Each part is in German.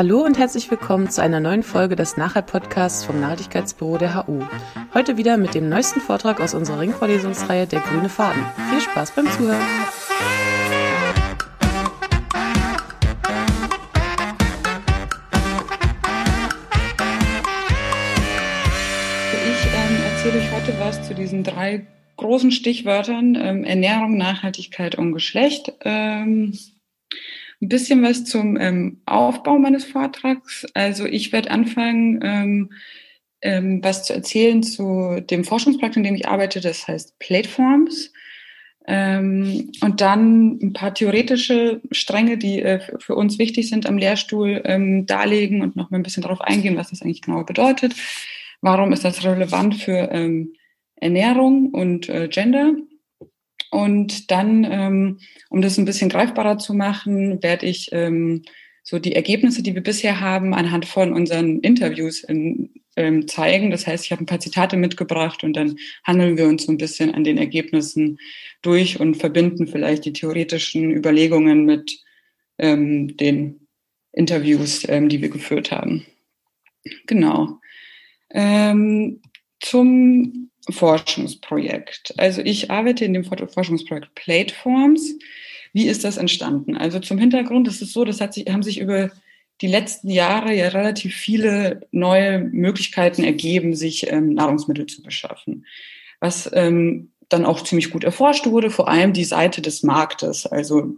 Hallo und herzlich willkommen zu einer neuen Folge des Nachhalt-Podcasts vom Nachhaltigkeitsbüro der HU. Heute wieder mit dem neuesten Vortrag aus unserer Ringvorlesungsreihe Der grüne Faden. Viel Spaß beim Zuhören! Ich ähm, erzähle euch heute was zu diesen drei großen Stichwörtern ähm, Ernährung, Nachhaltigkeit und Geschlecht. Ähm, ein bisschen was zum ähm, Aufbau meines Vortrags. Also ich werde anfangen, ähm, ähm, was zu erzählen zu dem Forschungsprojekt, in dem ich arbeite, das heißt Platforms. Ähm, und dann ein paar theoretische Stränge, die äh, für uns wichtig sind am Lehrstuhl, ähm, darlegen und noch mal ein bisschen darauf eingehen, was das eigentlich genau bedeutet. Warum ist das relevant für ähm, Ernährung und äh, Gender? Und dann, ähm, um das ein bisschen greifbarer zu machen, werde ich ähm, so die Ergebnisse, die wir bisher haben, anhand von unseren Interviews in, ähm, zeigen. Das heißt, ich habe ein paar Zitate mitgebracht und dann handeln wir uns so ein bisschen an den Ergebnissen durch und verbinden vielleicht die theoretischen Überlegungen mit den Interviews, die wir geführt haben. Genau. Zum Forschungsprojekt. Also ich arbeite in dem Forschungsprojekt Platforms. Wie ist das entstanden? Also zum Hintergrund ist es so, das hat sich, haben sich über die letzten Jahre ja relativ viele neue Möglichkeiten ergeben, sich ähm, Nahrungsmittel zu beschaffen. Was ähm, dann auch ziemlich gut erforscht wurde, vor allem die Seite des Marktes. Also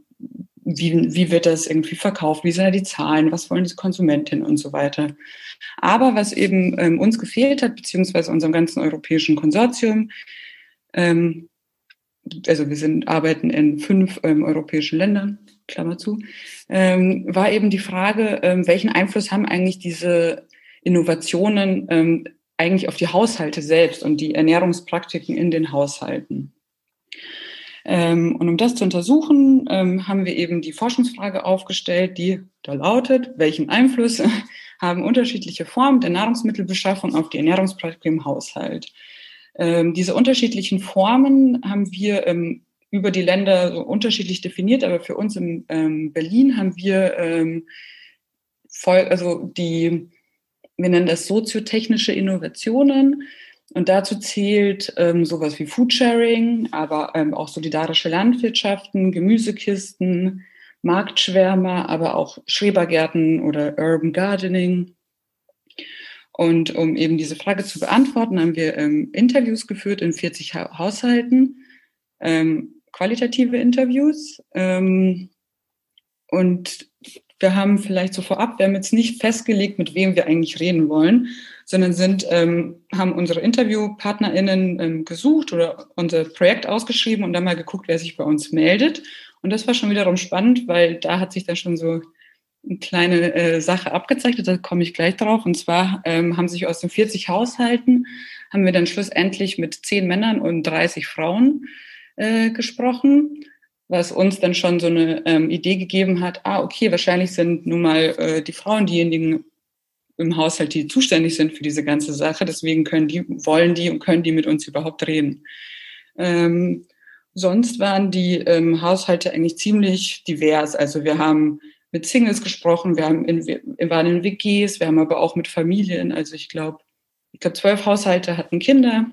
wie, wie wird das irgendwie verkauft, wie sind da die Zahlen, was wollen die Konsumentinnen und so weiter. Aber was eben ähm, uns gefehlt hat, beziehungsweise unserem ganzen europäischen Konsortium, ähm, also wir sind, arbeiten in fünf ähm, europäischen Ländern, Klammer zu, ähm, war eben die Frage, ähm, welchen Einfluss haben eigentlich diese Innovationen ähm, eigentlich auf die Haushalte selbst und die Ernährungspraktiken in den Haushalten. Ähm, und um das zu untersuchen, ähm, haben wir eben die Forschungsfrage aufgestellt, die da lautet, welchen Einfluss haben unterschiedliche Formen der Nahrungsmittelbeschaffung auf die Ernährungspraktik im Haushalt. Ähm, diese unterschiedlichen Formen haben wir ähm, über die Länder so unterschiedlich definiert, aber für uns in ähm, Berlin haben wir ähm, voll, also die, wir nennen das soziotechnische Innovationen. Und dazu zählt ähm, sowas wie Foodsharing, aber ähm, auch solidarische Landwirtschaften, Gemüsekisten, Marktschwärmer, aber auch Schrebergärten oder Urban Gardening. Und um eben diese Frage zu beantworten, haben wir ähm, Interviews geführt in 40 ha Haushalten, ähm, qualitative Interviews. Ähm, und wir haben vielleicht so vorab, wir haben jetzt nicht festgelegt, mit wem wir eigentlich reden wollen, sondern sind, ähm, haben unsere InterviewpartnerInnen ähm, gesucht oder unser Projekt ausgeschrieben und dann mal geguckt, wer sich bei uns meldet. Und das war schon wiederum spannend, weil da hat sich dann schon so eine kleine äh, Sache abgezeichnet, da komme ich gleich drauf. Und zwar ähm, haben sich aus den 40 Haushalten, haben wir dann schlussendlich mit 10 Männern und 30 Frauen äh, gesprochen, was uns dann schon so eine ähm, Idee gegeben hat, ah, okay, wahrscheinlich sind nun mal äh, die Frauen diejenigen im Haushalt, die zuständig sind für diese ganze Sache. Deswegen können die, wollen die und können die mit uns überhaupt reden. Ähm, sonst waren die ähm, Haushalte eigentlich ziemlich divers. Also wir haben mit Singles gesprochen, wir, haben in, wir waren in WGs, wir haben aber auch mit Familien. Also ich glaube, ich glaube, zwölf Haushalte hatten Kinder.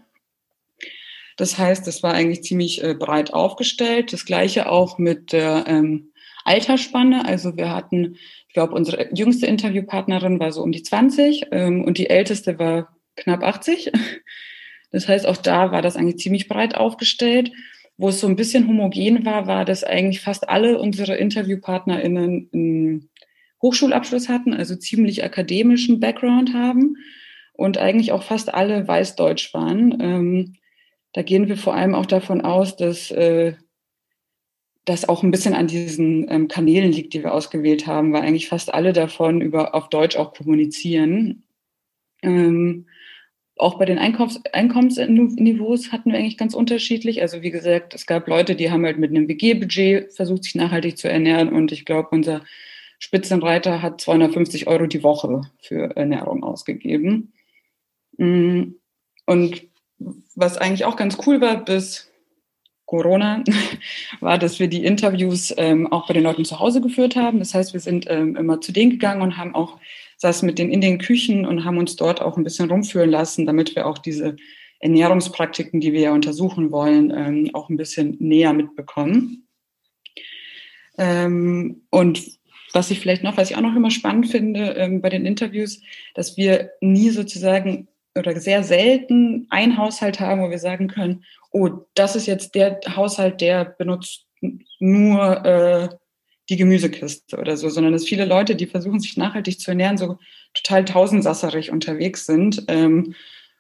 Das heißt, das war eigentlich ziemlich äh, breit aufgestellt. Das gleiche auch mit der ähm, Altersspanne. Also wir hatten ich glaube, unsere jüngste Interviewpartnerin war so um die 20 ähm, und die älteste war knapp 80. Das heißt, auch da war das eigentlich ziemlich breit aufgestellt. Wo es so ein bisschen homogen war, war, dass eigentlich fast alle unsere InterviewpartnerInnen einen Hochschulabschluss hatten, also ziemlich akademischen Background haben und eigentlich auch fast alle weißdeutsch waren. Da gehen wir vor allem auch davon aus, dass äh, das auch ein bisschen an diesen ähm, Kanälen liegt, die wir ausgewählt haben, weil eigentlich fast alle davon über auf Deutsch auch kommunizieren. Ähm, auch bei den Einkaufs Einkommensniveaus hatten wir eigentlich ganz unterschiedlich. Also wie gesagt, es gab Leute, die haben halt mit einem WG-Budget versucht, sich nachhaltig zu ernähren. Und ich glaube, unser Spitzenreiter hat 250 Euro die Woche für Ernährung ausgegeben. Mm, und was eigentlich auch ganz cool war, bis Corona war, dass wir die Interviews ähm, auch bei den Leuten zu Hause geführt haben. Das heißt, wir sind ähm, immer zu denen gegangen und haben auch saßen mit denen in den Küchen und haben uns dort auch ein bisschen rumführen lassen, damit wir auch diese Ernährungspraktiken, die wir ja untersuchen wollen, ähm, auch ein bisschen näher mitbekommen. Ähm, und was ich vielleicht noch, was ich auch noch immer spannend finde ähm, bei den Interviews, dass wir nie sozusagen oder sehr selten einen Haushalt haben, wo wir sagen können, oh, das ist jetzt der Haushalt, der benutzt nur äh, die Gemüsekiste oder so, sondern dass viele Leute, die versuchen, sich nachhaltig zu ernähren, so total tausendsasserig unterwegs sind ähm,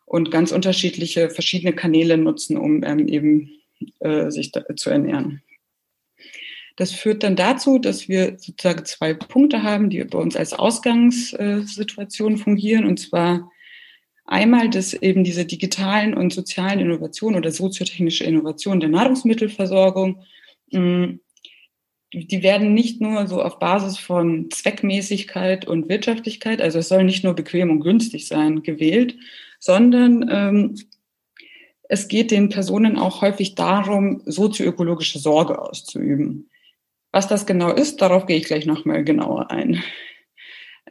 und ganz unterschiedliche verschiedene Kanäle nutzen, um ähm, eben äh, sich da, zu ernähren. Das führt dann dazu, dass wir sozusagen zwei Punkte haben, die bei uns als Ausgangssituation fungieren. Und zwar einmal, dass eben diese digitalen und sozialen Innovationen oder soziotechnische Innovationen der Nahrungsmittelversorgung, hm, die werden nicht nur so auf Basis von Zweckmäßigkeit und Wirtschaftlichkeit, also es soll nicht nur bequem und günstig sein, gewählt, sondern ähm, es geht den Personen auch häufig darum, sozioökologische Sorge auszuüben. Was das genau ist, darauf gehe ich gleich nochmal genauer ein.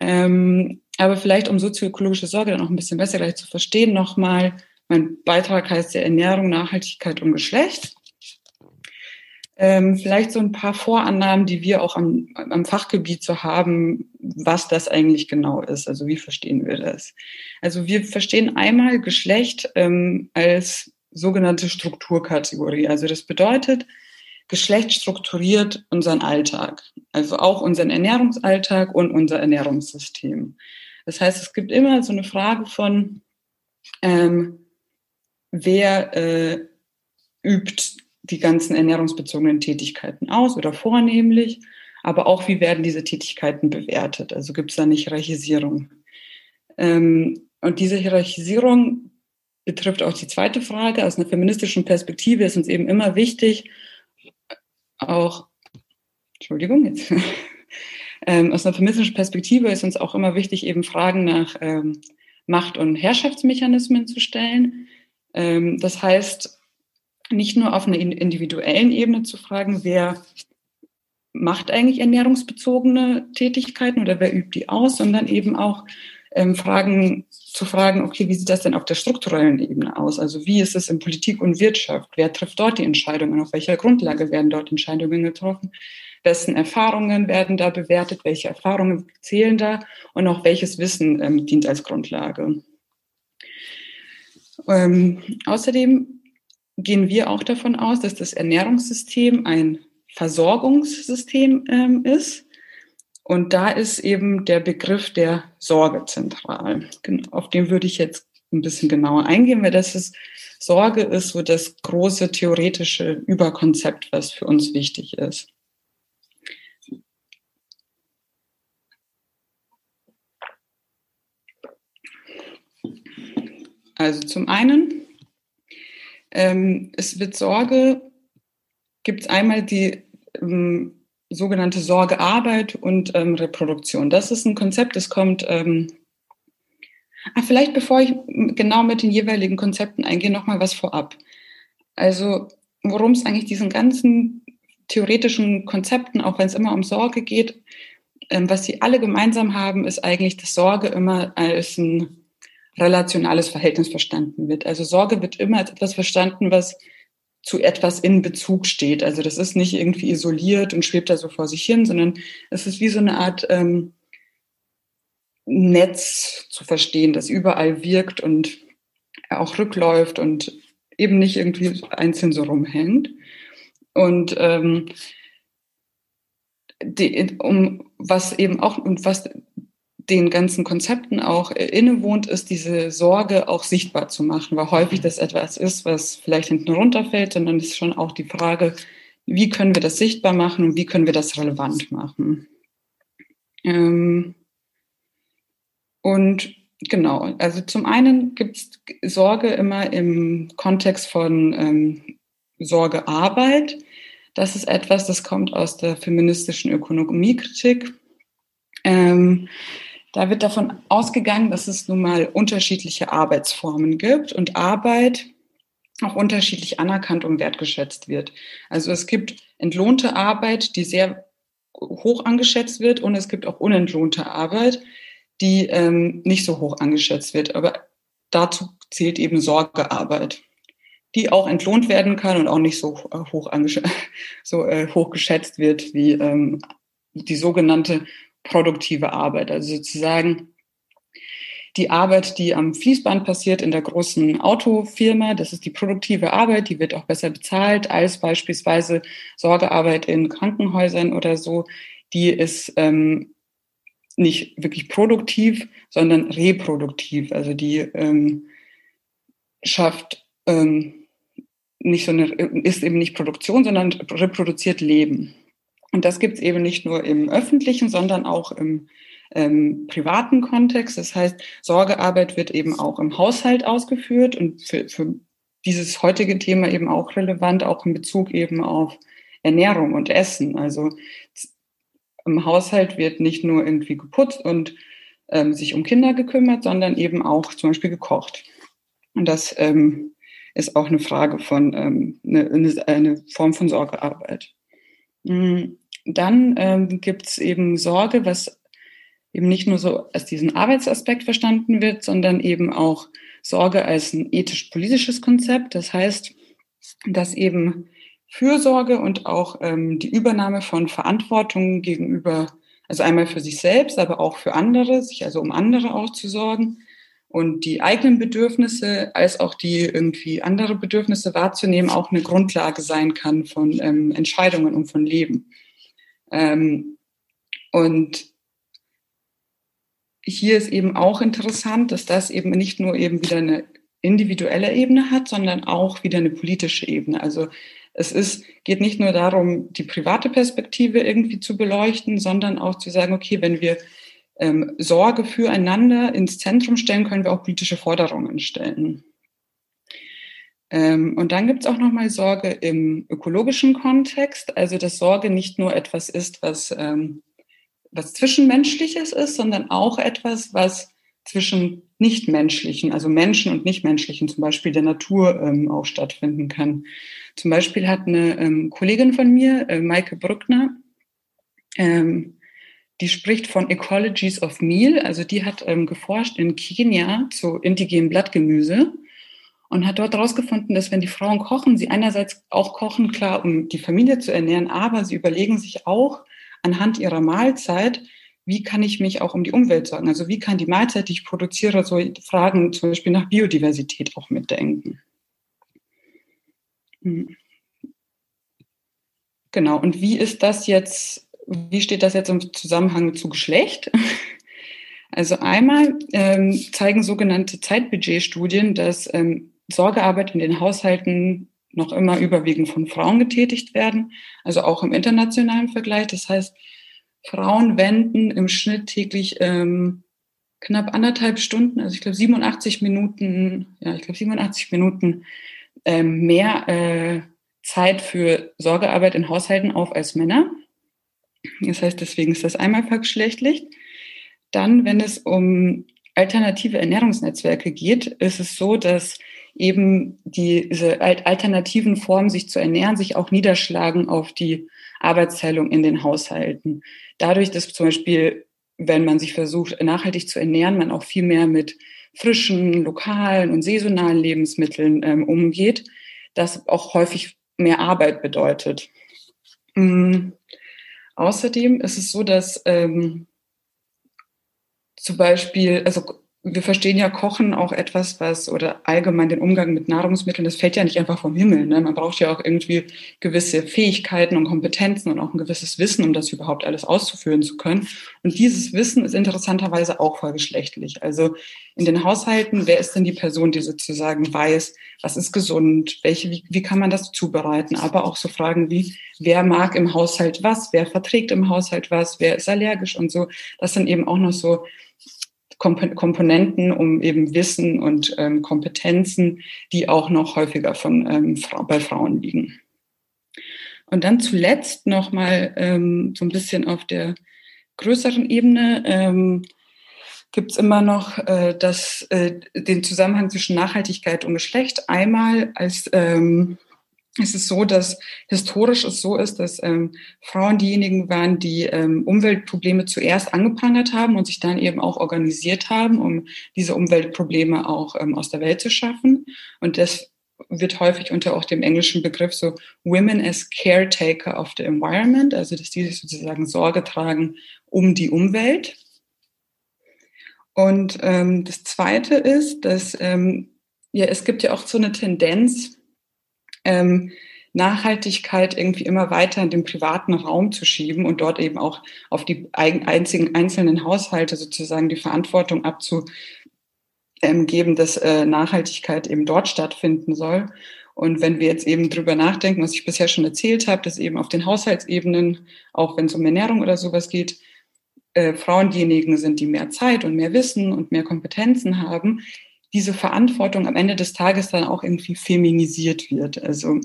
Ähm, aber vielleicht, um sozioökologische Sorge dann noch ein bisschen besser gleich zu verstehen, nochmal, mein Beitrag heißt ja Ernährung, Nachhaltigkeit und Geschlecht. Ähm, vielleicht so ein paar Vorannahmen, die wir auch am, am Fachgebiet so haben, was das eigentlich genau ist. Also wie verstehen wir das? Also wir verstehen einmal Geschlecht ähm, als sogenannte Strukturkategorie. Also das bedeutet, Geschlecht strukturiert unseren Alltag, also auch unseren Ernährungsalltag und unser Ernährungssystem. Das heißt, es gibt immer so eine Frage von, ähm, wer äh, übt die ganzen ernährungsbezogenen Tätigkeiten aus oder vornehmlich, aber auch wie werden diese Tätigkeiten bewertet. Also gibt es da eine Hierarchisierung. Ähm, und diese Hierarchisierung betrifft auch die zweite Frage. Aus einer feministischen Perspektive ist uns eben immer wichtig, auch, Entschuldigung, jetzt, ähm, aus einer feministischen Perspektive ist uns auch immer wichtig, eben Fragen nach ähm, Macht- und Herrschaftsmechanismen zu stellen. Ähm, das heißt, nicht nur auf einer individuellen Ebene zu fragen, wer macht eigentlich ernährungsbezogene Tätigkeiten oder wer übt die aus, sondern eben auch ähm, Fragen zu fragen, okay, wie sieht das denn auf der strukturellen Ebene aus? Also wie ist es in Politik und Wirtschaft? Wer trifft dort die Entscheidungen? Auf welcher Grundlage werden dort Entscheidungen getroffen? Wessen Erfahrungen werden da bewertet? Welche Erfahrungen zählen da? Und auch welches Wissen ähm, dient als Grundlage? Ähm, außerdem gehen wir auch davon aus, dass das Ernährungssystem ein Versorgungssystem ähm, ist und da ist eben der Begriff der Sorge zentral. Auf den würde ich jetzt ein bisschen genauer eingehen, weil das ist, Sorge ist so das große theoretische Überkonzept, was für uns wichtig ist. Also zum einen, ähm, es wird Sorge, gibt es einmal die ähm, sogenannte Sorgearbeit und ähm, Reproduktion. Das ist ein Konzept, das kommt. Ähm, ah, vielleicht bevor ich genau mit den jeweiligen Konzepten eingehe, noch mal was vorab. Also worum es eigentlich diesen ganzen theoretischen Konzepten, auch wenn es immer um Sorge geht, ähm, was sie alle gemeinsam haben, ist eigentlich, dass Sorge immer als ein relationales Verhältnis verstanden wird. Also Sorge wird immer als etwas verstanden, was zu etwas in Bezug steht. Also das ist nicht irgendwie isoliert und schwebt da so vor sich hin, sondern es ist wie so eine Art ähm, Netz zu verstehen, das überall wirkt und auch rückläuft und eben nicht irgendwie einzeln so rumhängt. Und ähm, die, um was eben auch und was den ganzen Konzepten auch innewohnt, ist diese Sorge auch sichtbar zu machen, weil häufig das etwas ist, was vielleicht hinten runterfällt, sondern es ist schon auch die Frage, wie können wir das sichtbar machen und wie können wir das relevant machen. Ähm und genau, also zum einen gibt es Sorge immer im Kontext von ähm, Sorgearbeit. Das ist etwas, das kommt aus der feministischen Ökonomiekritik. Ähm, da wird davon ausgegangen, dass es nun mal unterschiedliche Arbeitsformen gibt und Arbeit auch unterschiedlich anerkannt und wertgeschätzt wird. Also es gibt entlohnte Arbeit, die sehr hoch angeschätzt wird und es gibt auch unentlohnte Arbeit, die ähm, nicht so hoch angeschätzt wird. Aber dazu zählt eben Sorgearbeit, die auch entlohnt werden kann und auch nicht so äh, hoch, so, äh, hoch geschätzt wird wie ähm, die sogenannte produktive Arbeit. Also sozusagen die Arbeit, die am Fließband passiert in der großen Autofirma, das ist die produktive Arbeit, die wird auch besser bezahlt als beispielsweise Sorgearbeit in Krankenhäusern oder so. Die ist ähm, nicht wirklich produktiv, sondern reproduktiv. Also die ähm, schafft ähm, nicht so eine, ist eben nicht Produktion, sondern reproduziert Leben. Und das gibt es eben nicht nur im öffentlichen, sondern auch im ähm, privaten Kontext. Das heißt, Sorgearbeit wird eben auch im Haushalt ausgeführt und für, für dieses heutige Thema eben auch relevant, auch in Bezug eben auf Ernährung und Essen. Also im Haushalt wird nicht nur irgendwie geputzt und ähm, sich um Kinder gekümmert, sondern eben auch zum Beispiel gekocht. Und das ähm, ist auch eine Frage von ähm, eine, eine Form von Sorgearbeit. Mm, dann ähm, gibt es eben Sorge, was eben nicht nur so als diesen Arbeitsaspekt verstanden wird, sondern eben auch Sorge als ein ethisch-politisches Konzept. Das heißt, dass eben Fürsorge und auch ähm, die Übernahme von Verantwortung gegenüber, also einmal für sich selbst, aber auch für andere, sich also um andere auch zu sorgen und die eigenen Bedürfnisse als auch die irgendwie andere Bedürfnisse wahrzunehmen, auch eine Grundlage sein kann von ähm, Entscheidungen und von Leben. Ähm, und hier ist eben auch interessant, dass das eben nicht nur eben wieder eine individuelle Ebene hat, sondern auch wieder eine politische Ebene. Also es ist, geht nicht nur darum, die private Perspektive irgendwie zu beleuchten, sondern auch zu sagen, okay, wenn wir ähm, Sorge füreinander ins Zentrum stellen, können wir auch politische Forderungen stellen. Ähm, und dann gibt es auch nochmal Sorge im ökologischen Kontext, also dass Sorge nicht nur etwas ist, was, ähm, was Zwischenmenschliches ist, sondern auch etwas, was zwischen Nichtmenschlichen, also Menschen und Nichtmenschlichen, zum Beispiel der Natur, ähm, auch stattfinden kann. Zum Beispiel hat eine Kollegin von mir, äh, Maike Brückner, die spricht von Ecologies of Meal. Also die hat geforscht in Kenia zu indigenem Blattgemüse und hat dort herausgefunden, dass wenn die Frauen kochen, sie einerseits auch kochen, klar, um die Familie zu ernähren, aber sie überlegen sich auch anhand ihrer Mahlzeit, wie kann ich mich auch um die Umwelt sorgen? Also wie kann die Mahlzeit, die ich produziere, so Fragen zum Beispiel nach Biodiversität auch mitdenken? Hm. Genau, und wie ist das jetzt, wie steht das jetzt im Zusammenhang zu Geschlecht? Also einmal ähm, zeigen sogenannte Zeitbudgetstudien, dass ähm, Sorgearbeit in den Haushalten noch immer überwiegend von Frauen getätigt werden, also auch im internationalen Vergleich. Das heißt, Frauen wenden im Schnitt täglich ähm, knapp anderthalb Stunden, also ich glaube 87 Minuten, ja, ich glaube 87 Minuten ähm, mehr äh, Zeit für Sorgearbeit in Haushalten auf als Männer. Das heißt, deswegen ist das einmal verschlechtlicht. Dann, wenn es um alternative Ernährungsnetzwerke geht, ist es so, dass eben diese alternativen Formen, sich zu ernähren, sich auch niederschlagen auf die Arbeitsteilung in den Haushalten. Dadurch, dass zum Beispiel, wenn man sich versucht, nachhaltig zu ernähren, man auch viel mehr mit frischen, lokalen und saisonalen Lebensmitteln ähm, umgeht, das auch häufig mehr Arbeit bedeutet. Mhm. Außerdem ist es so, dass ähm, zum Beispiel, also wir verstehen ja Kochen auch etwas, was oder allgemein den Umgang mit Nahrungsmitteln, das fällt ja nicht einfach vom Himmel. Ne? Man braucht ja auch irgendwie gewisse Fähigkeiten und Kompetenzen und auch ein gewisses Wissen, um das überhaupt alles auszuführen zu können. Und dieses Wissen ist interessanterweise auch vollgeschlechtlich. Also in den Haushalten, wer ist denn die Person, die sozusagen weiß, was ist gesund, welche, wie, wie kann man das zubereiten, aber auch so Fragen wie, wer mag im Haushalt was, wer verträgt im Haushalt was, wer ist allergisch und so. Das sind eben auch noch so Komponenten, um eben Wissen und ähm, Kompetenzen, die auch noch häufiger von, ähm, bei Frauen liegen. Und dann zuletzt nochmal ähm, so ein bisschen auf der größeren Ebene. Ähm, gibt es immer noch äh, das, äh, den Zusammenhang zwischen Nachhaltigkeit und Geschlecht. Einmal als ähm, es ist so, dass historisch es so ist, dass ähm, Frauen diejenigen waren, die ähm, Umweltprobleme zuerst angeprangert haben und sich dann eben auch organisiert haben, um diese Umweltprobleme auch ähm, aus der Welt zu schaffen. Und das wird häufig unter auch dem englischen Begriff so Women as Caretaker of the Environment, also dass die sich sozusagen Sorge tragen um die Umwelt. Und ähm, das Zweite ist, dass ähm, ja, es gibt ja auch so eine Tendenz, ähm, Nachhaltigkeit irgendwie immer weiter in den privaten Raum zu schieben und dort eben auch auf die einzigen einzelnen Haushalte sozusagen die Verantwortung abzugeben, dass äh, Nachhaltigkeit eben dort stattfinden soll. Und wenn wir jetzt eben drüber nachdenken, was ich bisher schon erzählt habe, dass eben auf den Haushaltsebenen, auch wenn es um Ernährung oder sowas geht, äh, Frauen diejenigen sind, die mehr Zeit und mehr Wissen und mehr Kompetenzen haben, diese Verantwortung am Ende des Tages dann auch irgendwie feminisiert wird. Also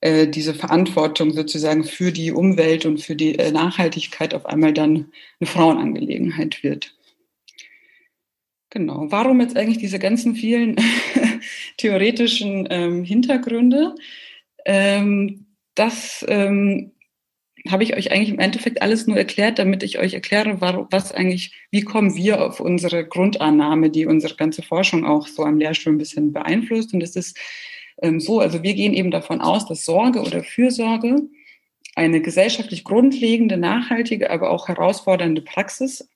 äh, diese Verantwortung sozusagen für die Umwelt und für die äh, Nachhaltigkeit auf einmal dann eine Frauenangelegenheit wird. Genau. Warum jetzt eigentlich diese ganzen vielen theoretischen ähm, Hintergründe? Ähm, das ähm, habe ich euch eigentlich im Endeffekt alles nur erklärt, damit ich euch erkläre, was eigentlich, wie kommen wir auf unsere Grundannahme, die unsere ganze Forschung auch so am Lehrstuhl ein bisschen beeinflusst. Und es ist ähm, so, also wir gehen eben davon aus, dass Sorge oder Fürsorge eine gesellschaftlich grundlegende, nachhaltige, aber auch herausfordernde Praxis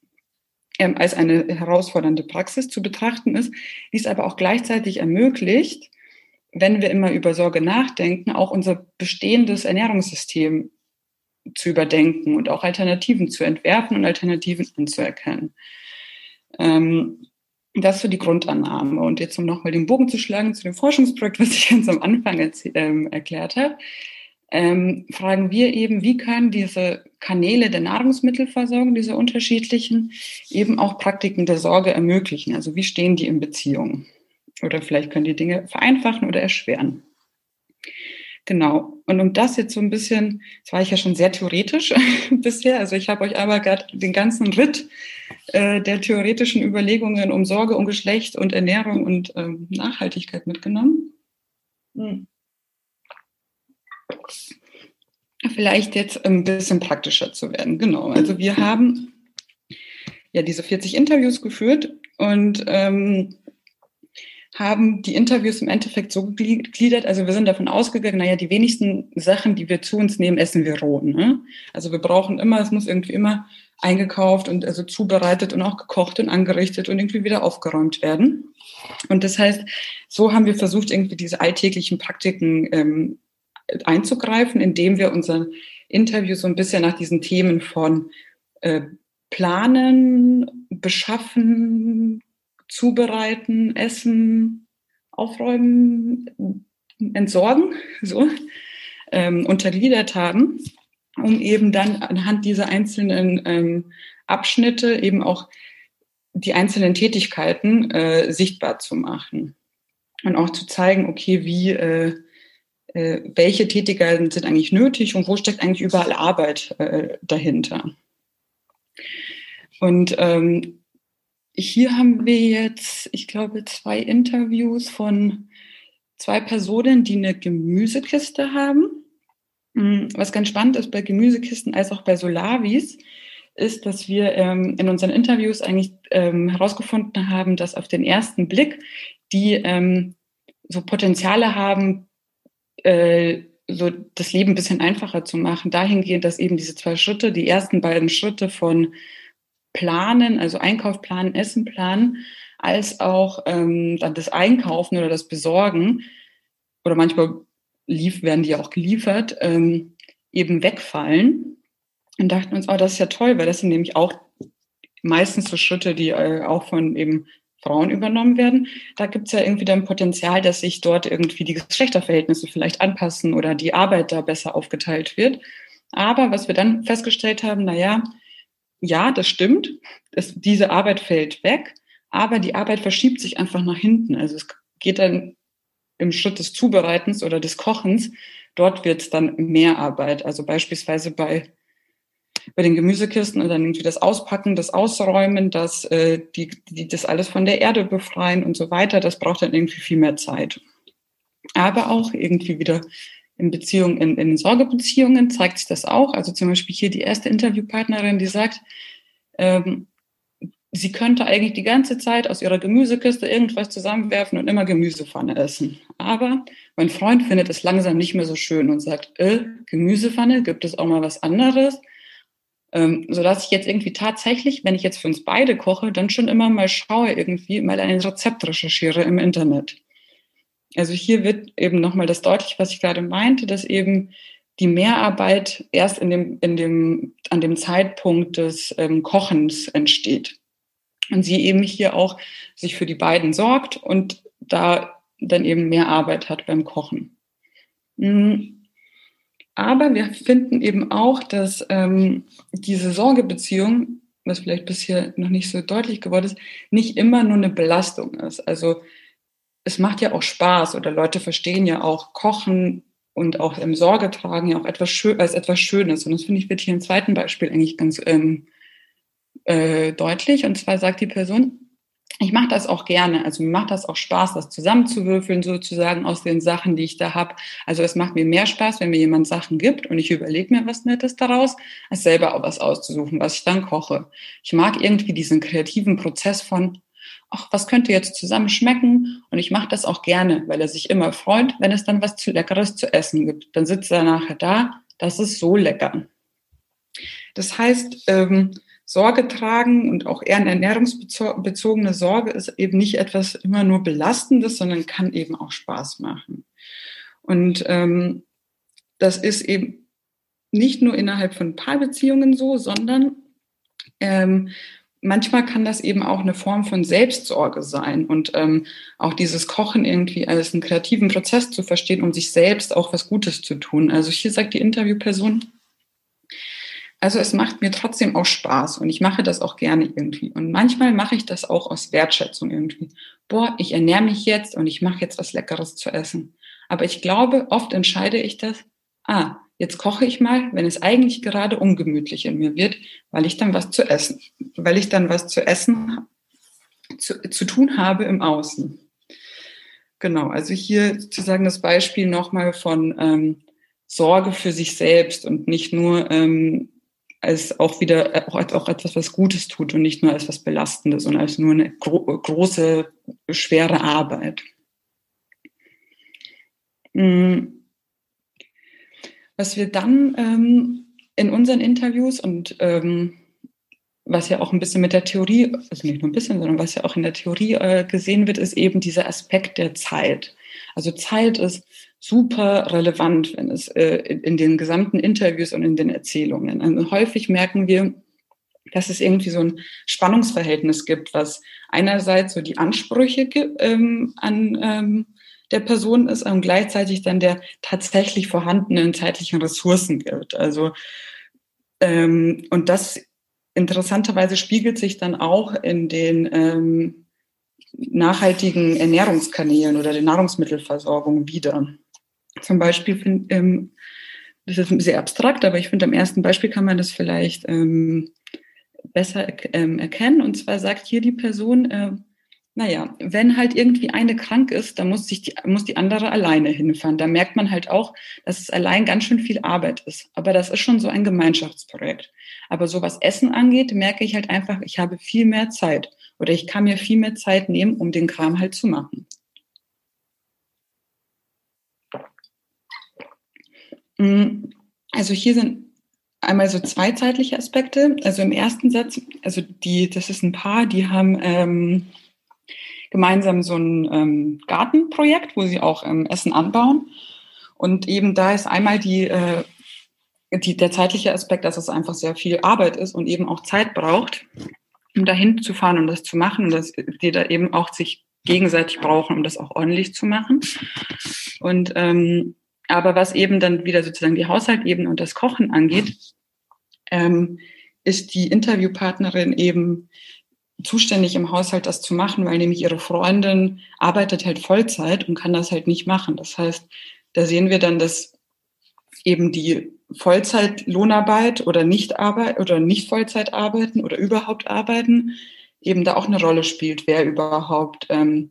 ähm, als eine herausfordernde Praxis zu betrachten ist, die es aber auch gleichzeitig ermöglicht, wenn wir immer über Sorge nachdenken, auch unser bestehendes Ernährungssystem zu überdenken und auch Alternativen zu entwerfen und Alternativen anzuerkennen. Ähm, das so die Grundannahme. Und jetzt, um nochmal den Bogen zu schlagen zu dem Forschungsprojekt, was ich ganz am Anfang ähm, erklärt habe, ähm, fragen wir eben, wie können diese Kanäle der Nahrungsmittelversorgung, diese unterschiedlichen, eben auch Praktiken der Sorge ermöglichen. Also wie stehen die in Beziehung? Oder vielleicht können die Dinge vereinfachen oder erschweren. Genau. Und um das jetzt so ein bisschen, das war ich ja schon sehr theoretisch bisher, also ich habe euch aber gerade den ganzen Ritt äh, der theoretischen Überlegungen um Sorge um Geschlecht und Ernährung und ähm, Nachhaltigkeit mitgenommen. Hm. Vielleicht jetzt ein bisschen praktischer zu werden. Genau. Also wir haben ja diese 40 Interviews geführt und ähm, haben die Interviews im Endeffekt so gegliedert, also wir sind davon ausgegangen, naja, die wenigsten Sachen, die wir zu uns nehmen, essen wir roh. Ne? Also wir brauchen immer, es muss irgendwie immer eingekauft und also zubereitet und auch gekocht und angerichtet und irgendwie wieder aufgeräumt werden. Und das heißt, so haben wir versucht, irgendwie diese alltäglichen Praktiken ähm, einzugreifen, indem wir unser Interview so ein bisschen nach diesen Themen von äh, Planen, Beschaffen, zubereiten, essen, aufräumen, entsorgen, so, ähm, untergliedert haben, um eben dann anhand dieser einzelnen ähm, Abschnitte eben auch die einzelnen Tätigkeiten äh, sichtbar zu machen und auch zu zeigen, okay, wie äh, äh, welche Tätigkeiten sind eigentlich nötig und wo steckt eigentlich überall Arbeit äh, dahinter. Und ähm, hier haben wir jetzt, ich glaube, zwei Interviews von zwei Personen, die eine Gemüsekiste haben. Hm, was ganz spannend ist bei Gemüsekisten als auch bei Solavis, ist, dass wir ähm, in unseren Interviews eigentlich ähm, herausgefunden haben, dass auf den ersten Blick die ähm, so Potenziale haben, äh, so das Leben ein bisschen einfacher zu machen, dahingehend, dass eben diese zwei Schritte, die ersten beiden Schritte von planen, also Einkauf planen, Essen planen, als auch ähm, dann das Einkaufen oder das Besorgen oder manchmal lief, werden die auch geliefert, ähm, eben wegfallen. Und dachten uns, oh, das ist ja toll, weil das sind nämlich auch meistens so Schritte, die äh, auch von eben Frauen übernommen werden. Da gibt es ja irgendwie dann Potenzial, dass sich dort irgendwie die Geschlechterverhältnisse vielleicht anpassen oder die Arbeit da besser aufgeteilt wird. Aber was wir dann festgestellt haben, na ja, das stimmt, es, diese Arbeit fällt weg, aber die Arbeit verschiebt sich einfach nach hinten. Also es geht dann im Schritt des Zubereitens oder des Kochens, dort wird es dann mehr Arbeit. Also beispielsweise bei bei den Gemüsekisten und dann irgendwie das Auspacken, das Ausräumen, das, äh, die, die das alles von der Erde befreien und so weiter, das braucht dann irgendwie viel mehr Zeit. Aber auch irgendwie wieder in Beziehungen, in, in Sorgebeziehungen zeigt sich das auch. Also zum Beispiel hier die erste Interviewpartnerin, die sagt, ähm, sie könnte eigentlich die ganze Zeit aus ihrer Gemüsekiste irgendwas zusammenwerfen und immer Gemüsepfanne essen. Aber mein Freund findet es langsam nicht mehr so schön und sagt, äh, Gemüsepfanne, gibt es auch mal was anderes? Ähm, so dass ich jetzt irgendwie tatsächlich, wenn ich jetzt für uns beide koche, dann schon immer mal schaue irgendwie, mal ein Rezept recherchiere im Internet. Also hier wird eben nochmal das deutlich, was ich gerade meinte, dass eben die Mehrarbeit erst in dem, in dem, an dem Zeitpunkt des ähm, Kochens entsteht. Und sie eben hier auch sich für die beiden sorgt und da dann eben mehr Arbeit hat beim Kochen. Mhm. Aber wir finden eben auch, dass ähm, diese Sorgebeziehung, was vielleicht bisher noch nicht so deutlich geworden ist, nicht immer nur eine Belastung ist. Also es macht ja auch Spaß oder Leute verstehen ja auch Kochen und auch im Sorge tragen ja auch etwas schön, als etwas Schönes. Und das finde ich wird hier im zweiten Beispiel eigentlich ganz ähm, äh, deutlich. Und zwar sagt die Person, ich mache das auch gerne. Also mir macht das auch Spaß, das zusammenzuwürfeln sozusagen aus den Sachen, die ich da habe. Also es macht mir mehr Spaß, wenn mir jemand Sachen gibt und ich überlege mir was Nettes daraus, als selber auch was auszusuchen, was ich dann koche. Ich mag irgendwie diesen kreativen Prozess von, ach, was könnte jetzt zusammen schmecken? Und ich mache das auch gerne, weil er sich immer freut, wenn es dann was zu Leckeres zu essen gibt. Dann sitzt er nachher da, das ist so lecker. Das heißt, ähm, Sorge tragen und auch eher eine ernährungsbezogene Sorge ist eben nicht etwas immer nur Belastendes, sondern kann eben auch Spaß machen. Und ähm, das ist eben nicht nur innerhalb von Paarbeziehungen so, sondern ähm, manchmal kann das eben auch eine Form von Selbstsorge sein und ähm, auch dieses Kochen irgendwie als einen kreativen Prozess zu verstehen, um sich selbst auch was Gutes zu tun. Also hier sagt die Interviewperson, also es macht mir trotzdem auch Spaß und ich mache das auch gerne irgendwie. Und manchmal mache ich das auch aus Wertschätzung irgendwie. Boah, ich ernähre mich jetzt und ich mache jetzt was Leckeres zu essen. Aber ich glaube, oft entscheide ich das, ah, jetzt koche ich mal, wenn es eigentlich gerade ungemütlich in mir wird, weil ich dann was zu essen, weil ich dann was zu essen zu, zu tun habe im Außen. Genau, also hier sozusagen das Beispiel nochmal von ähm, Sorge für sich selbst und nicht nur ähm, als auch wieder auch, als auch etwas, was Gutes tut und nicht nur als was Belastendes und als nur eine gro große, schwere Arbeit. Mm. Was wir dann ähm, in unseren Interviews und ähm, was ja auch ein bisschen mit der Theorie, also nicht nur ein bisschen, sondern was ja auch in der Theorie äh, gesehen wird, ist eben dieser Aspekt der Zeit. Also Zeit ist super relevant, wenn es äh, in den gesamten Interviews und in den Erzählungen. Also häufig merken wir, dass es irgendwie so ein Spannungsverhältnis gibt, was einerseits so die Ansprüche ähm, an ähm, der Person ist und gleichzeitig dann der tatsächlich vorhandenen zeitlichen Ressourcen gibt. Also ähm, und das interessanterweise spiegelt sich dann auch in den ähm, nachhaltigen Ernährungskanälen oder der Nahrungsmittelversorgung wieder. Zum Beispiel, find, ähm, das ist sehr abstrakt, aber ich finde, am ersten Beispiel kann man das vielleicht ähm, besser ähm, erkennen. Und zwar sagt hier die Person, äh, naja, wenn halt irgendwie eine krank ist, dann muss, sich die, muss die andere alleine hinfahren. Da merkt man halt auch, dass es allein ganz schön viel Arbeit ist. Aber das ist schon so ein Gemeinschaftsprojekt. Aber so was Essen angeht, merke ich halt einfach, ich habe viel mehr Zeit oder ich kann mir viel mehr Zeit nehmen, um den Kram halt zu machen. Mm, also hier sind einmal so zwei zeitliche Aspekte. Also im ersten Satz, also die, das ist ein Paar, die haben ähm, gemeinsam so ein ähm, Gartenprojekt, wo sie auch ähm, Essen anbauen. Und eben da ist einmal die, äh, die, der zeitliche Aspekt, dass es einfach sehr viel Arbeit ist und eben auch Zeit braucht, um dahin zu fahren und das zu machen. Dass die da eben auch sich gegenseitig brauchen, um das auch ordentlich zu machen. Und ähm, aber was eben dann wieder sozusagen die Haushaltebene und das Kochen angeht, ähm, ist die Interviewpartnerin eben zuständig im Haushalt das zu machen, weil nämlich ihre Freundin arbeitet halt Vollzeit und kann das halt nicht machen. Das heißt, da sehen wir dann, dass eben die Vollzeitlohnarbeit oder Nichtarbeit oder nicht Vollzeit arbeiten oder überhaupt arbeiten eben da auch eine Rolle spielt, wer überhaupt ähm,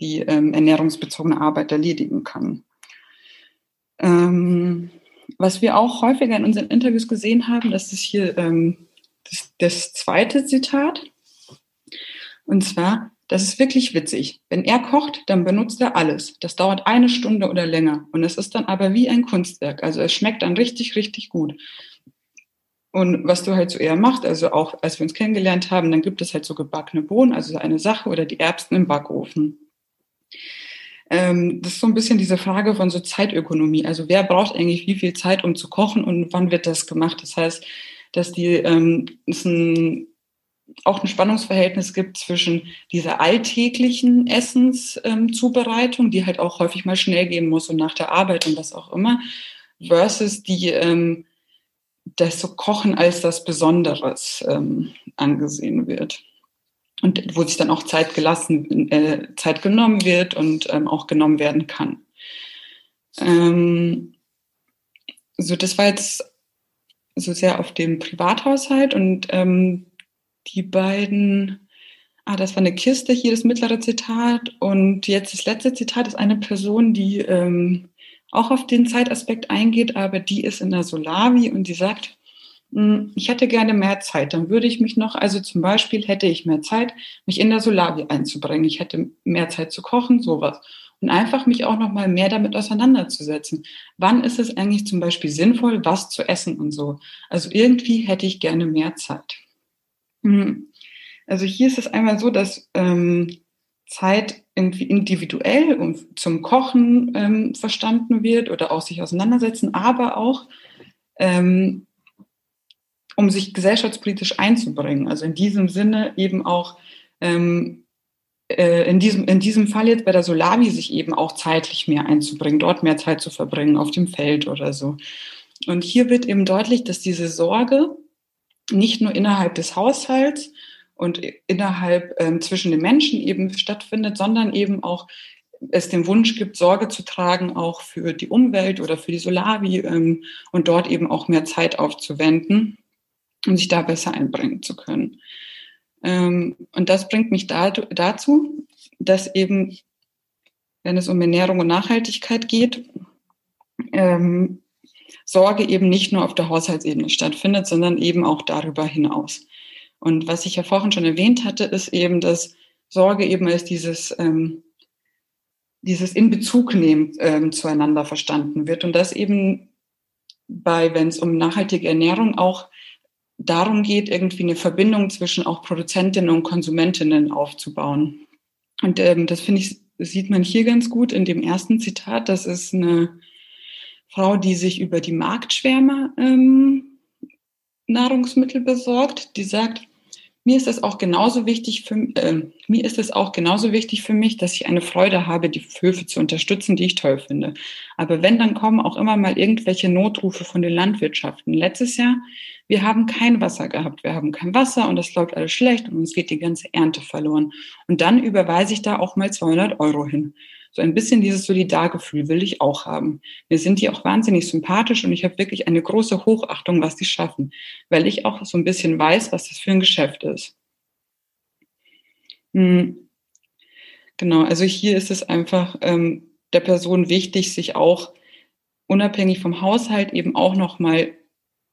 die ähm, ernährungsbezogene Arbeit erledigen kann. Ähm, was wir auch häufiger in unseren Interviews gesehen haben, das ist hier ähm, das, das zweite Zitat. Und zwar, das ist wirklich witzig. Wenn er kocht, dann benutzt er alles. Das dauert eine Stunde oder länger. Und es ist dann aber wie ein Kunstwerk. Also es schmeckt dann richtig, richtig gut. Und was du halt so eher machst, also auch als wir uns kennengelernt haben, dann gibt es halt so gebackene Bohnen, also eine Sache oder die Erbsen im Backofen. Ähm, das ist so ein bisschen diese Frage von so Zeitökonomie. Also wer braucht eigentlich wie viel Zeit, um zu kochen und wann wird das gemacht? Das heißt, dass die ähm, es ein, auch ein Spannungsverhältnis gibt zwischen dieser alltäglichen Essenszubereitung, ähm, die halt auch häufig mal schnell gehen muss und nach der Arbeit und was auch immer, versus die ähm, das so Kochen als das Besonderes ähm, angesehen wird. Und wo sich dann auch Zeit gelassen, äh, Zeit genommen wird und ähm, auch genommen werden kann. Ähm, so, das war jetzt so sehr auf dem Privathaushalt und ähm, die beiden, ah, das war eine Kiste, hier das mittlere Zitat und jetzt das letzte Zitat ist eine Person, die ähm, auch auf den Zeitaspekt eingeht, aber die ist in der Solavi und die sagt, hm, ich hätte gerne mehr Zeit. Dann würde ich mich noch, also zum Beispiel hätte ich mehr Zeit, mich in der Solavi einzubringen. Ich hätte mehr Zeit zu kochen, sowas. Und einfach mich auch noch mal mehr damit auseinanderzusetzen. Wann ist es eigentlich zum Beispiel sinnvoll, was zu essen und so? Also irgendwie hätte ich gerne mehr Zeit. Hm. Also hier ist es einmal so, dass ähm, Zeit irgendwie individuell und zum Kochen ähm, verstanden wird oder auch sich auseinandersetzen, aber auch ähm, um sich gesellschaftspolitisch einzubringen. Also in diesem Sinne eben auch ähm, äh, in, diesem, in diesem Fall jetzt bei der Solavi sich eben auch zeitlich mehr einzubringen, dort mehr Zeit zu verbringen, auf dem Feld oder so. Und hier wird eben deutlich, dass diese Sorge nicht nur innerhalb des Haushalts, und innerhalb ähm, zwischen den Menschen eben stattfindet, sondern eben auch es den Wunsch gibt, Sorge zu tragen, auch für die Umwelt oder für die Solavi ähm, und dort eben auch mehr Zeit aufzuwenden, um sich da besser einbringen zu können. Ähm, und das bringt mich da, dazu, dass eben, wenn es um Ernährung und Nachhaltigkeit geht, ähm, Sorge eben nicht nur auf der Haushaltsebene stattfindet, sondern eben auch darüber hinaus. Und was ich ja vorhin schon erwähnt hatte, ist eben, dass Sorge eben als dieses, ähm, dieses in Bezug nehmen ähm, zueinander verstanden wird. Und das eben bei, wenn es um nachhaltige Ernährung auch darum geht, irgendwie eine Verbindung zwischen auch Produzentinnen und Konsumentinnen aufzubauen. Und ähm, das finde ich, sieht man hier ganz gut in dem ersten Zitat. Das ist eine Frau, die sich über die Marktschwärmer ähm, Nahrungsmittel besorgt. Die sagt, mir ist es auch genauso wichtig für äh, mir ist es auch genauso wichtig für mich, dass ich eine Freude habe, die Höfe zu unterstützen, die ich toll finde. Aber wenn dann kommen auch immer mal irgendwelche Notrufe von den Landwirtschaften. Letztes Jahr, wir haben kein Wasser gehabt, wir haben kein Wasser und es läuft alles schlecht und uns geht die ganze Ernte verloren. Und dann überweise ich da auch mal 200 Euro hin. So ein bisschen dieses Solidargefühl will ich auch haben. Wir sind die auch wahnsinnig sympathisch und ich habe wirklich eine große Hochachtung, was die schaffen, weil ich auch so ein bisschen weiß, was das für ein Geschäft ist. Hm. Genau, also hier ist es einfach ähm, der Person wichtig, sich auch unabhängig vom Haushalt eben auch nochmal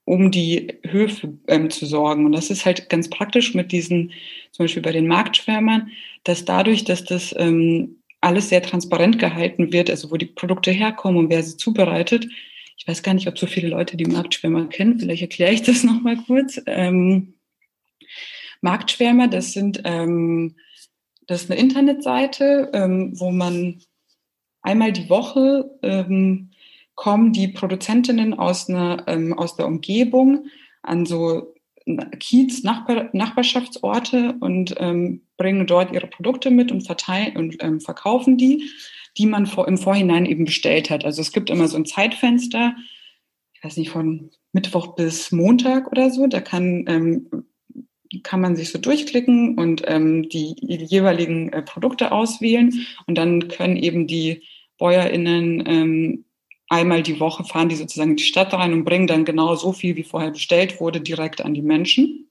um die Höfe ähm, zu sorgen. Und das ist halt ganz praktisch mit diesen, zum Beispiel bei den Marktschwärmern, dass dadurch, dass das ähm, alles sehr transparent gehalten wird, also wo die Produkte herkommen und wer sie zubereitet. Ich weiß gar nicht, ob so viele Leute die Marktschwärmer kennen. Vielleicht erkläre ich das nochmal kurz. Ähm, Marktschwärmer, das sind ähm, das ist eine Internetseite, ähm, wo man einmal die Woche ähm, kommen die Produzentinnen aus, einer, ähm, aus der Umgebung an so Kiez, Nachbar, Nachbarschaftsorte und ähm, bringen dort ihre Produkte mit und verteilen und ähm, verkaufen die, die man vor, im Vorhinein eben bestellt hat. Also es gibt immer so ein Zeitfenster, ich weiß nicht, von Mittwoch bis Montag oder so. Da kann, ähm, kann man sich so durchklicken und ähm, die, jeweiligen äh, Produkte auswählen und dann können eben die BäuerInnen ähm, einmal die Woche fahren die sozusagen in die Stadt rein und bringen dann genau so viel, wie vorher bestellt wurde, direkt an die Menschen.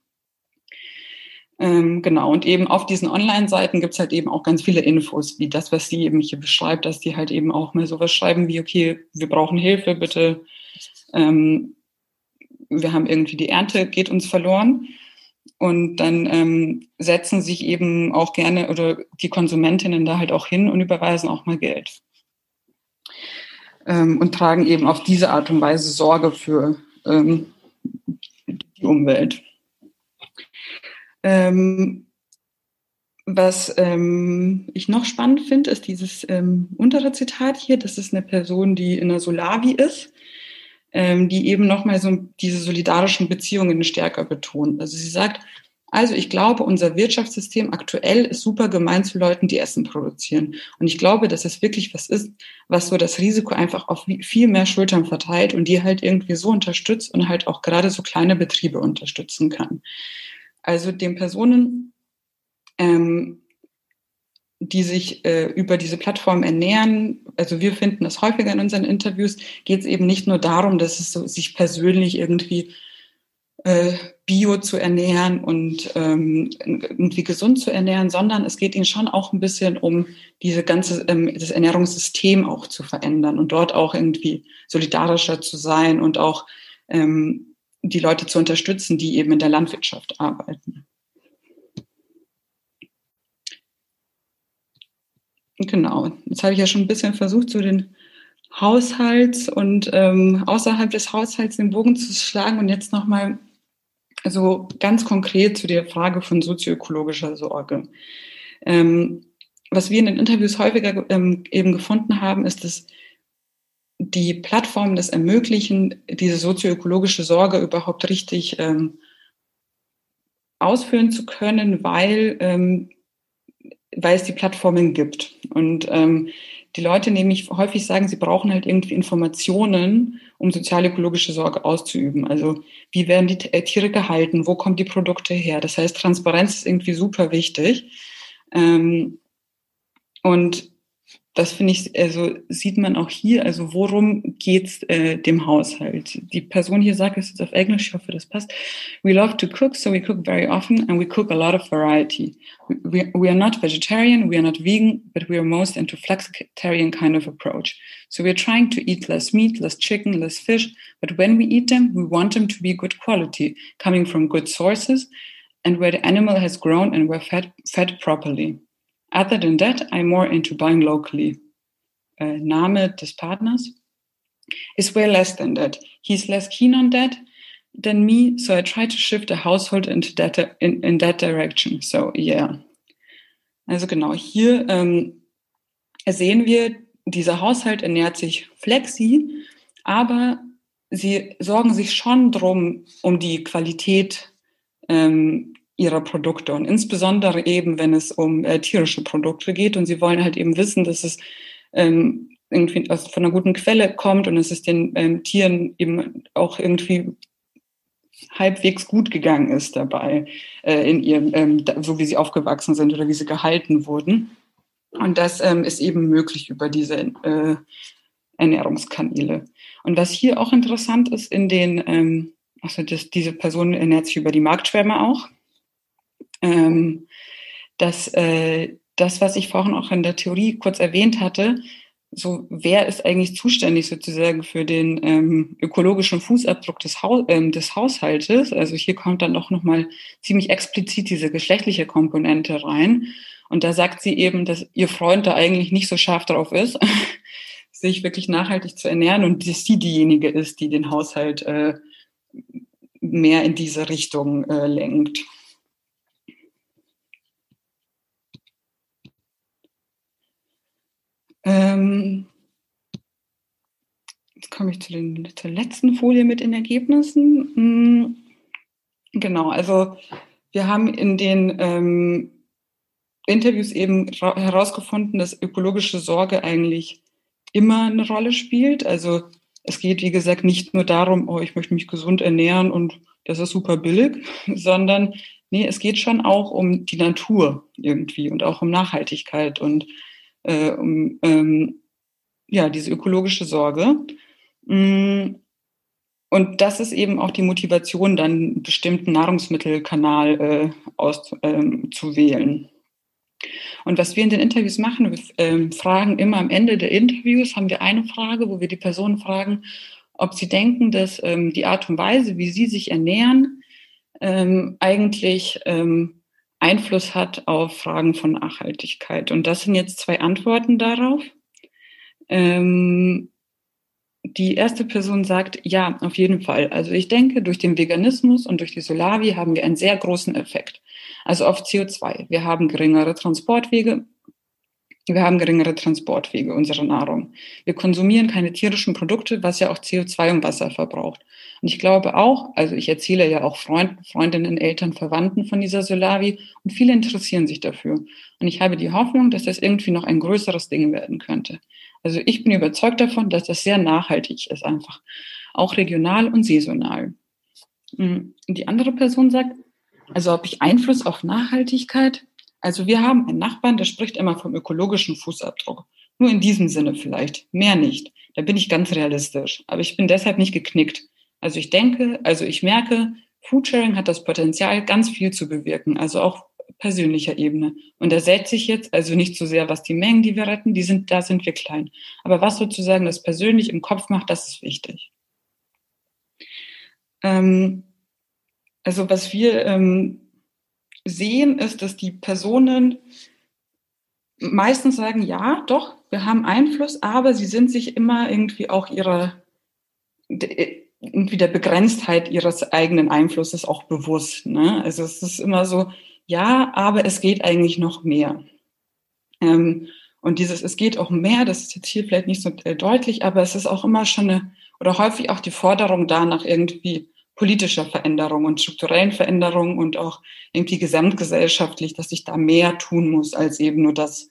Ähm, genau, und eben auf diesen Online-Seiten gibt's halt eben auch ganz viele Infos, wie das, was sie eben hier beschreibt, dass die halt eben auch mal sowas schreiben wie, okay, wir brauchen Hilfe, bitte. Ähm, wir haben irgendwie die Ernte, geht uns verloren. Und dann ähm, setzen sich eben auch gerne oder die Konsumentinnen da halt auch hin und überweisen auch mal Geld. Ähm, und tragen eben auf diese Art und Weise Sorge für ähm, die Umwelt. Ähm, was ähm, ich noch spannend finde, ist dieses ähm, untere Zitat hier. Das ist eine Person, die in der Solavi ist, ähm, die eben nochmal so diese solidarischen Beziehungen stärker betont. Also sie sagt, also ich glaube, unser Wirtschaftssystem aktuell ist super gemein zu Leuten, die Essen produzieren. Und ich glaube, dass es wirklich was ist, was so das Risiko einfach auf viel mehr Schultern verteilt und die halt irgendwie so unterstützt und halt auch gerade so kleine Betriebe unterstützen kann. Also den Personen, ähm, die sich äh, über diese Plattform ernähren, also wir finden das häufiger in unseren Interviews, geht es eben nicht nur darum, dass es so, sich persönlich irgendwie äh, bio zu ernähren und ähm, irgendwie gesund zu ernähren, sondern es geht ihnen schon auch ein bisschen um diese ganze ähm, das Ernährungssystem auch zu verändern und dort auch irgendwie solidarischer zu sein und auch ähm, die Leute zu unterstützen, die eben in der Landwirtschaft arbeiten. Genau, jetzt habe ich ja schon ein bisschen versucht, so den Haushalts und ähm, außerhalb des Haushalts den Bogen zu schlagen und jetzt nochmal so ganz konkret zu der Frage von sozioökologischer Sorge. Ähm, was wir in den Interviews häufiger ähm, eben gefunden haben, ist, dass die Plattformen das ermöglichen, diese sozioökologische Sorge überhaupt richtig ähm, ausführen zu können, weil, ähm, weil es die Plattformen gibt. Und ähm, die Leute nämlich häufig sagen, sie brauchen halt irgendwie Informationen, um sozialökologische Sorge auszuüben. Also wie werden die äh, Tiere gehalten, wo kommen die Produkte her? Das heißt, Transparenz ist irgendwie super wichtig. Ähm, und das finde ich, also sieht man auch hier, also worum geht's äh, dem Haushalt? Die Person hier sagt es jetzt auf Englisch, ich hoffe, das passt. We love to cook, so we cook very often and we cook a lot of variety. We, we are not vegetarian, we are not vegan, but we are most into flexitarian kind of approach. So we are trying to eat less meat, less chicken, less fish, but when we eat them, we want them to be good quality, coming from good sources, and where the animal has grown and were fed, fed properly. Other than that, I'm more into buying locally. Uh, Name des Partners is way less than that. He's less keen on that than me, so I try to shift the household into that, in, in that direction. So yeah. Also genau, hier ähm, sehen wir, dieser Haushalt ernährt sich flexi, aber sie sorgen sich schon drum um die Qualität ähm, ihrer Produkte und insbesondere eben, wenn es um äh, tierische Produkte geht und sie wollen halt eben wissen, dass es ähm, irgendwie aus, von einer guten Quelle kommt und dass es den ähm, Tieren eben auch irgendwie halbwegs gut gegangen ist dabei, äh, in ihrem, ähm, so wie sie aufgewachsen sind oder wie sie gehalten wurden. Und das ähm, ist eben möglich über diese äh, Ernährungskanäle. Und was hier auch interessant ist, in den, ähm, also das, diese Person ernährt sich über die Marktschwärme auch ähm, dass äh, das, was ich vorhin auch in der Theorie kurz erwähnt hatte, so wer ist eigentlich zuständig sozusagen für den ähm, ökologischen Fußabdruck des, Haus, ähm, des Haushaltes? Also hier kommt dann auch nochmal ziemlich explizit diese geschlechtliche Komponente rein. Und da sagt sie eben, dass ihr Freund da eigentlich nicht so scharf drauf ist, sich wirklich nachhaltig zu ernähren und dass sie diejenige ist, die den Haushalt äh, mehr in diese Richtung äh, lenkt. Ähm, jetzt komme ich zu den, zur letzten Folie mit den Ergebnissen. Hm, genau, also wir haben in den ähm, Interviews eben herausgefunden, dass ökologische Sorge eigentlich immer eine Rolle spielt. Also es geht, wie gesagt, nicht nur darum, oh, ich möchte mich gesund ernähren und das ist super billig, sondern nee, es geht schon auch um die Natur irgendwie und auch um Nachhaltigkeit und äh, um ähm, ja, diese ökologische Sorge. Mm, und das ist eben auch die Motivation, dann einen bestimmten Nahrungsmittelkanal äh, auszuwählen. Ähm, und was wir in den Interviews machen, wir ähm, fragen immer am Ende der Interviews, haben wir eine Frage, wo wir die Personen fragen, ob sie denken, dass ähm, die Art und Weise, wie sie sich ernähren, ähm, eigentlich ähm, Einfluss hat auf Fragen von Nachhaltigkeit. Und das sind jetzt zwei Antworten darauf. Ähm, die erste Person sagt, ja, auf jeden Fall. Also ich denke, durch den Veganismus und durch die Solavi haben wir einen sehr großen Effekt. Also auf CO2. Wir haben geringere Transportwege. Wir haben geringere Transportwege unserer Nahrung. Wir konsumieren keine tierischen Produkte, was ja auch CO2 und Wasser verbraucht. Und ich glaube auch, also ich erzähle ja auch Freund, Freundinnen, Eltern, Verwandten von dieser Solavi und viele interessieren sich dafür. Und ich habe die Hoffnung, dass das irgendwie noch ein größeres Ding werden könnte. Also ich bin überzeugt davon, dass das sehr nachhaltig ist einfach. Auch regional und saisonal. Und die andere Person sagt, also ob ich Einfluss auf Nachhaltigkeit? Also wir haben einen Nachbarn, der spricht immer vom ökologischen Fußabdruck. Nur in diesem Sinne vielleicht, mehr nicht. Da bin ich ganz realistisch. Aber ich bin deshalb nicht geknickt. Also ich denke, also ich merke, Foodsharing hat das Potenzial, ganz viel zu bewirken. Also auch persönlicher Ebene. Und da setzt sich jetzt also nicht so sehr, was die Mengen, die wir retten, die sind, da sind wir klein. Aber was sozusagen das persönlich im Kopf macht, das ist wichtig. Ähm, also was wir ähm, sehen, ist, dass die Personen meistens sagen, ja, doch, wir haben Einfluss, aber sie sind sich immer irgendwie auch ihrer irgendwie der Begrenztheit ihres eigenen Einflusses auch bewusst. Ne? Also es ist immer so, ja, aber es geht eigentlich noch mehr. Ähm, und dieses, es geht auch mehr, das ist jetzt hier vielleicht nicht so äh, deutlich, aber es ist auch immer schon eine, oder häufig auch die Forderung danach irgendwie politischer Veränderung und strukturellen Veränderung und auch irgendwie gesamtgesellschaftlich, dass sich da mehr tun muss als eben nur das,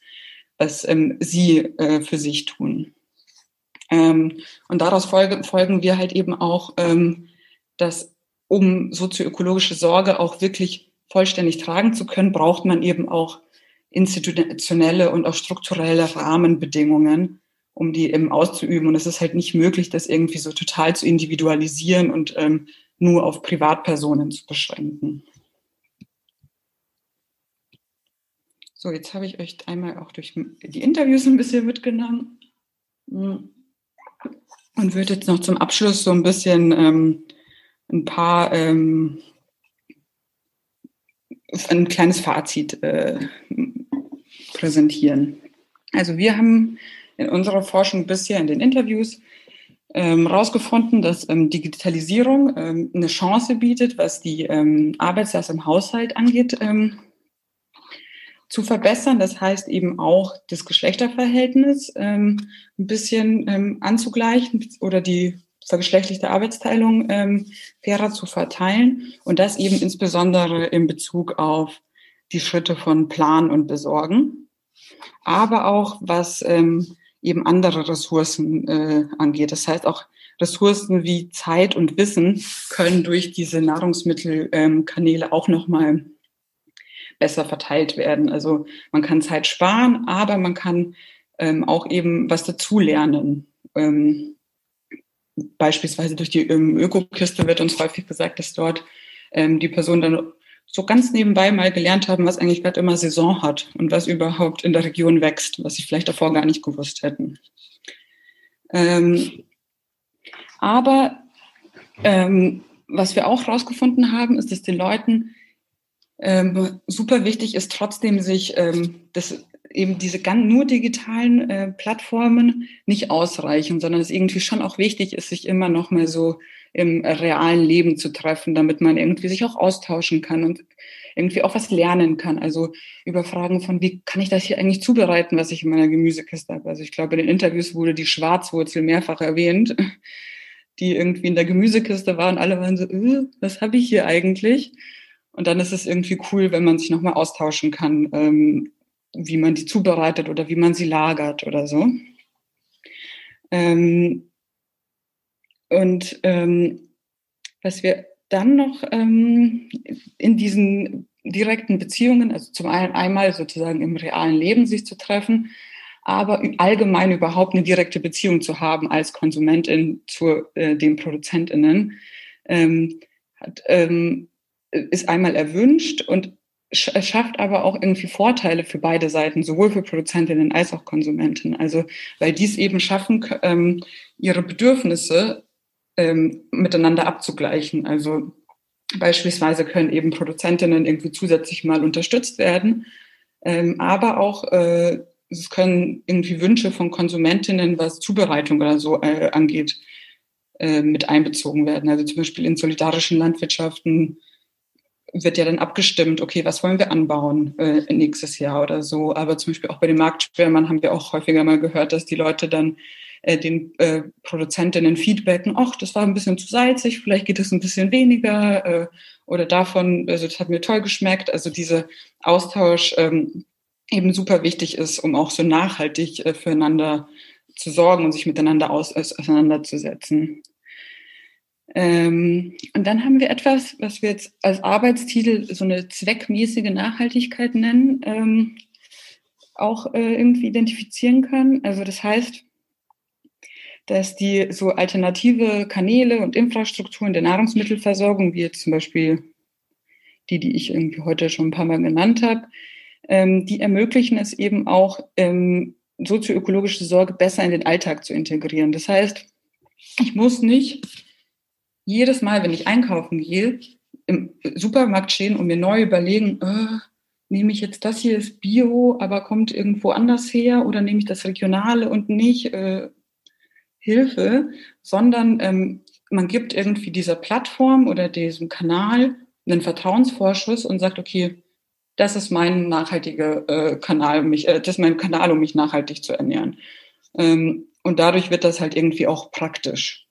was ähm, sie äh, für sich tun. Ähm, und daraus folge, folgen wir halt eben auch, ähm, dass um sozioökologische Sorge auch wirklich vollständig tragen zu können, braucht man eben auch institutionelle und auch strukturelle Rahmenbedingungen, um die eben auszuüben. Und es ist halt nicht möglich, das irgendwie so total zu individualisieren und ähm, nur auf Privatpersonen zu beschränken. So, jetzt habe ich euch einmal auch durch die Interviews ein bisschen mitgenommen und würde jetzt noch zum Abschluss so ein bisschen ähm, ein paar ähm, ein kleines Fazit äh, präsentieren. Also wir haben in unserer Forschung bisher in den Interviews herausgefunden, ähm, dass ähm, Digitalisierung ähm, eine Chance bietet, was die ähm, Arbeitslast im Haushalt angeht, zu verbessern. Das heißt eben auch das Geschlechterverhältnis ähm, ein bisschen anzugleichen oder die vergeschlechtlichte Arbeitsteilung ähm, fairer zu verteilen und das eben insbesondere in Bezug auf die Schritte von Plan und Besorgen, aber auch was ähm, eben andere Ressourcen äh, angeht. Das heißt auch Ressourcen wie Zeit und Wissen können durch diese Nahrungsmittelkanäle ähm, auch nochmal besser verteilt werden. Also man kann Zeit sparen, aber man kann ähm, auch eben was dazulernen. Ähm, beispielsweise durch die ähm, Ökokiste wird uns häufig gesagt, dass dort ähm, die Personen dann so ganz nebenbei mal gelernt haben, was eigentlich gerade immer Saison hat und was überhaupt in der Region wächst, was sie vielleicht davor gar nicht gewusst hätten. Ähm, aber ähm, was wir auch herausgefunden haben, ist, dass den Leuten ähm, super wichtig ist, trotzdem sich ähm, das eben diese ganz nur digitalen äh, Plattformen nicht ausreichen, sondern es irgendwie schon auch wichtig ist, sich immer noch mal so im realen Leben zu treffen, damit man irgendwie sich auch austauschen kann und irgendwie auch was lernen kann. Also über Fragen von, wie kann ich das hier eigentlich zubereiten, was ich in meiner Gemüsekiste habe. Also ich glaube, in den Interviews wurde die Schwarzwurzel mehrfach erwähnt, die irgendwie in der Gemüsekiste war und alle waren so, äh, was habe ich hier eigentlich? Und dann ist es irgendwie cool, wenn man sich nochmal austauschen kann, ähm, wie man die zubereitet oder wie man sie lagert oder so. Ähm, und ähm, was wir dann noch ähm, in diesen direkten Beziehungen, also zum einen einmal sozusagen im realen Leben sich zu treffen, aber allgemein überhaupt eine direkte Beziehung zu haben als Konsumentin zu äh, den ProduzentInnen, ähm, hat, ähm, ist einmal erwünscht und schafft aber auch irgendwie Vorteile für beide Seiten, sowohl für Produzentinnen als auch Konsumentinnen. Also weil die es eben schaffen, ähm, ihre Bedürfnisse ähm, miteinander abzugleichen. Also beispielsweise können eben Produzentinnen irgendwie zusätzlich mal unterstützt werden, ähm, aber auch äh, es können irgendwie Wünsche von Konsumentinnen, was Zubereitung oder so äh, angeht, äh, mit einbezogen werden. Also zum Beispiel in solidarischen Landwirtschaften wird ja dann abgestimmt, okay, was wollen wir anbauen äh, nächstes Jahr oder so. Aber zum Beispiel auch bei den Marktsperrmann haben wir auch häufiger mal gehört, dass die Leute dann äh, den äh, Produzentinnen feedbacken, ach, das war ein bisschen zu salzig, vielleicht geht es ein bisschen weniger äh, oder davon, also das hat mir toll geschmeckt. Also dieser Austausch ähm, eben super wichtig ist, um auch so nachhaltig äh, füreinander zu sorgen und sich miteinander aus, auseinanderzusetzen. Ähm, und dann haben wir etwas, was wir jetzt als Arbeitstitel so eine zweckmäßige Nachhaltigkeit nennen, ähm, auch äh, irgendwie identifizieren können. Also das heißt, dass die so alternative Kanäle und Infrastrukturen der Nahrungsmittelversorgung, wie jetzt zum Beispiel die, die ich irgendwie heute schon ein paar Mal genannt habe, ähm, die ermöglichen es eben auch, ähm, sozioökologische Sorge besser in den Alltag zu integrieren. Das heißt, ich muss nicht jedes Mal, wenn ich einkaufen gehe, im Supermarkt stehen und mir neu überlegen, äh, nehme ich jetzt das hier ist Bio, aber kommt irgendwo anders her oder nehme ich das Regionale und nicht äh, Hilfe, sondern ähm, man gibt irgendwie dieser Plattform oder diesem Kanal einen Vertrauensvorschuss und sagt, okay, das ist mein nachhaltiger äh, Kanal, mich, äh, das ist mein Kanal, um mich nachhaltig zu ernähren. Ähm, und dadurch wird das halt irgendwie auch praktisch.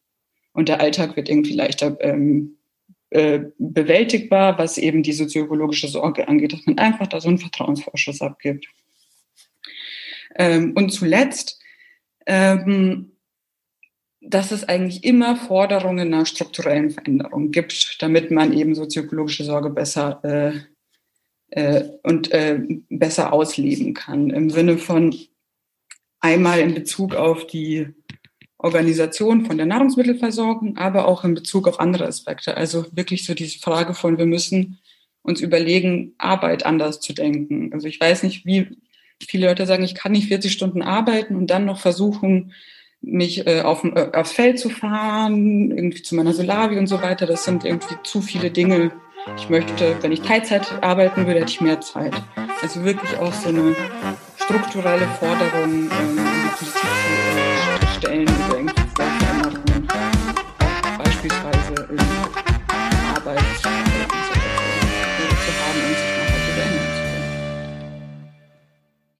Und der Alltag wird irgendwie leichter ähm, äh, bewältigbar, was eben die sozioökologische Sorge angeht, dass man einfach da so einen Vertrauensvorschuss abgibt. Ähm, und zuletzt, ähm, dass es eigentlich immer Forderungen nach strukturellen Veränderungen gibt, damit man eben sozioökologische Sorge besser äh, äh, und äh, besser ausleben kann. Im Sinne von einmal in Bezug auf die Organisation von der Nahrungsmittelversorgung, aber auch in Bezug auf andere Aspekte. Also wirklich so diese Frage von, wir müssen uns überlegen, Arbeit anders zu denken. Also ich weiß nicht, wie viele Leute sagen, ich kann nicht 40 Stunden arbeiten und dann noch versuchen, mich äh, auf, äh, aufs Feld zu fahren, irgendwie zu meiner Solavi und so weiter. Das sind irgendwie zu viele Dinge, ich möchte, wenn ich Teilzeit arbeiten würde, hätte ich mehr Zeit. Also wirklich auch so eine strukturelle Forderung ähm, in die Politik zu to anything.